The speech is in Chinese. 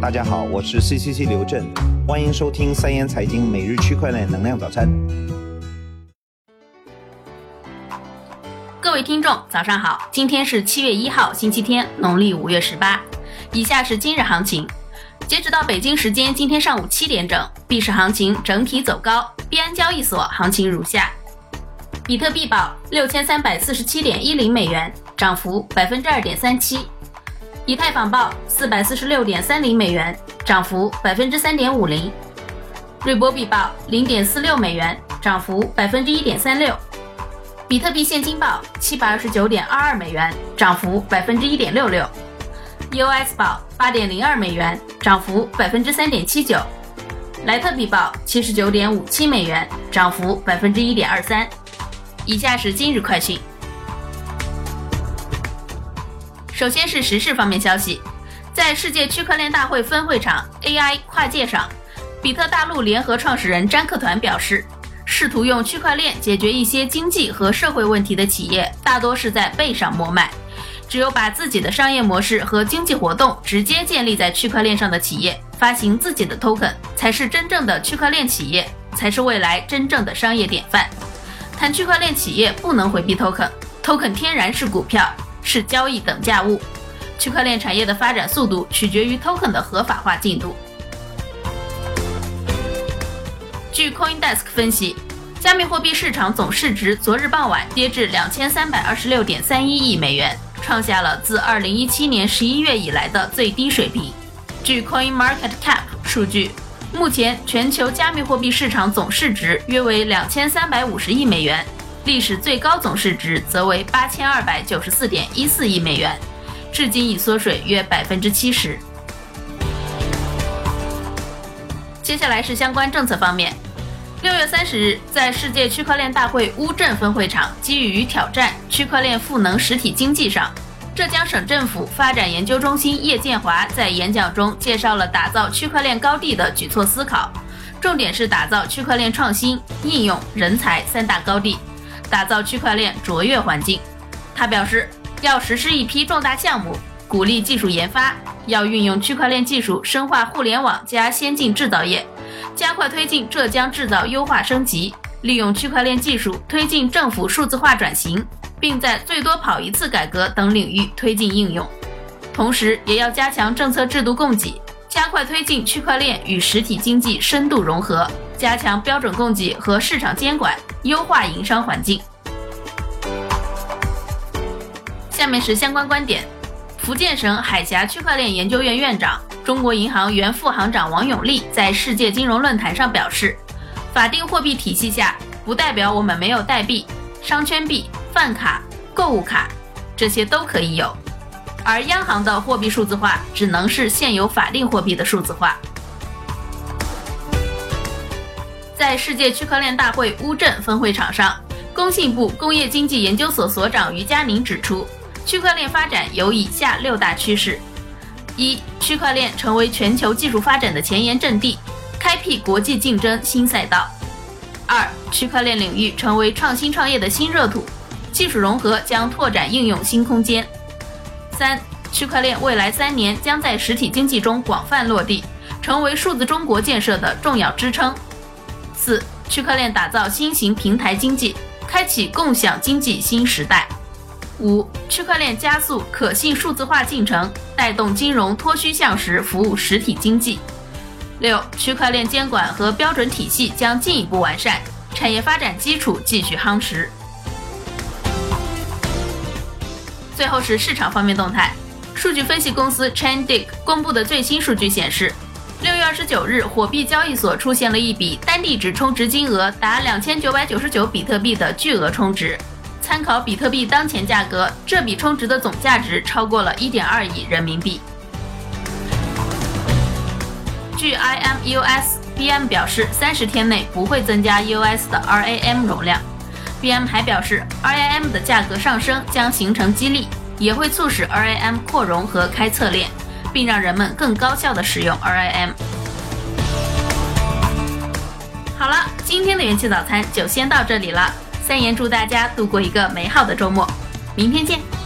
大家好，我是 CCC 刘震，欢迎收听三言财经每日区块链能量早餐。各位听众，早上好，今天是七月一号，星期天，农历五月十八。以下是今日行情。截止到北京时间今天上午七点整，币市行情整体走高，币安交易所行情如下：比特币报六千三百四十七点一零美元，涨幅百分之二点三七；以太坊报四百四十六点三零美元，涨幅百分之三点五零；瑞波币报零点四六美元，涨幅百分之一点三六；比特币现金报七百二十九点二二美元，涨幅百分之一点六六。US 报八点零二美元，涨幅百分之三点七九；莱特币报七十九点五七美元，涨幅百分之一点二三。以下是今日快讯。首先是时事方面消息，在世界区块链大会分会场 AI 跨界上，比特大陆联合创始人詹克团表示，试图用区块链解决一些经济和社会问题的企业，大多是在背上摸脉。只有把自己的商业模式和经济活动直接建立在区块链上的企业，发行自己的 token，才是真正的区块链企业，才是未来真正的商业典范。谈区块链企业不能回避 token，token 天然是股票，是交易等价物。区块链产业的发展速度取决于 token 的合法化进度。据 CoinDesk 分析，加密货币市场总市值昨日傍晚跌至两千三百二十六点三一亿美元。创下了自2017年11月以来的最低水平。据 Coin Market Cap 数据，目前全球加密货币市场总市值约为2350亿美元，历史最高总市值则为8294.14亿美元，至今已缩水约百分之七十。接下来是相关政策方面。六月三十日，在世界区块链大会乌镇分会场“机遇与挑战：区块链赋能实体经济”上，浙江省政府发展研究中心叶建华在演讲中介绍了打造区块链高地的举措思考，重点是打造区块链创新、应用、人才三大高地，打造区块链卓越环境。他表示，要实施一批重大项目，鼓励技术研发，要运用区块链技术深化互联网加先进制造业。加快推进浙江制造优化升级，利用区块链技术推进政府数字化转型，并在最多跑一次改革等领域推进应用。同时，也要加强政策制度供给，加快推进区块链与实体经济深度融合，加强标准供给和市场监管，优化营商环境。下面是相关观点：福建省海峡区块链研究院院长。中国银行原副行长王永利在世界金融论坛上表示，法定货币体系下不代表我们没有代币、商圈币、饭卡、购物卡，这些都可以有。而央行的货币数字化只能是现有法定货币的数字化。在世界区块链大会乌镇分会场上，工信部工业经济研究所所长于佳宁指出，区块链发展有以下六大趋势。一、区块链成为全球技术发展的前沿阵地，开辟国际竞争新赛道。二、区块链领域成为创新创业的新热土，技术融合将拓展应用新空间。三、区块链未来三年将在实体经济中广泛落地，成为数字中国建设的重要支撑。四、区块链打造新型平台经济，开启共享经济新时代。五、区块链加速可信数字化进程，带动金融脱虚向实，服务实体经济。六、区块链监管和标准体系将进一步完善，产业发展基础继续夯实。最后是市场方面动态，数据分析公司 Chaindig 公布的最新数据显示，六月二十九日，火币交易所出现了一笔单地址充值金额达两千九百九十九比特币的巨额充值。参考比特币当前价格，这笔充值的总价值超过了一点二亿人民币。据 IMUS，BM 表示，三十天内不会增加 US 的 RAM 容量。BM 还表示，RAM 的价格上升将形成激励，也会促使 RAM 扩容和开侧链，并让人们更高效地使用 RIM。好了，今天的元气早餐就先到这里了。三言祝大家度过一个美好的周末，明天见。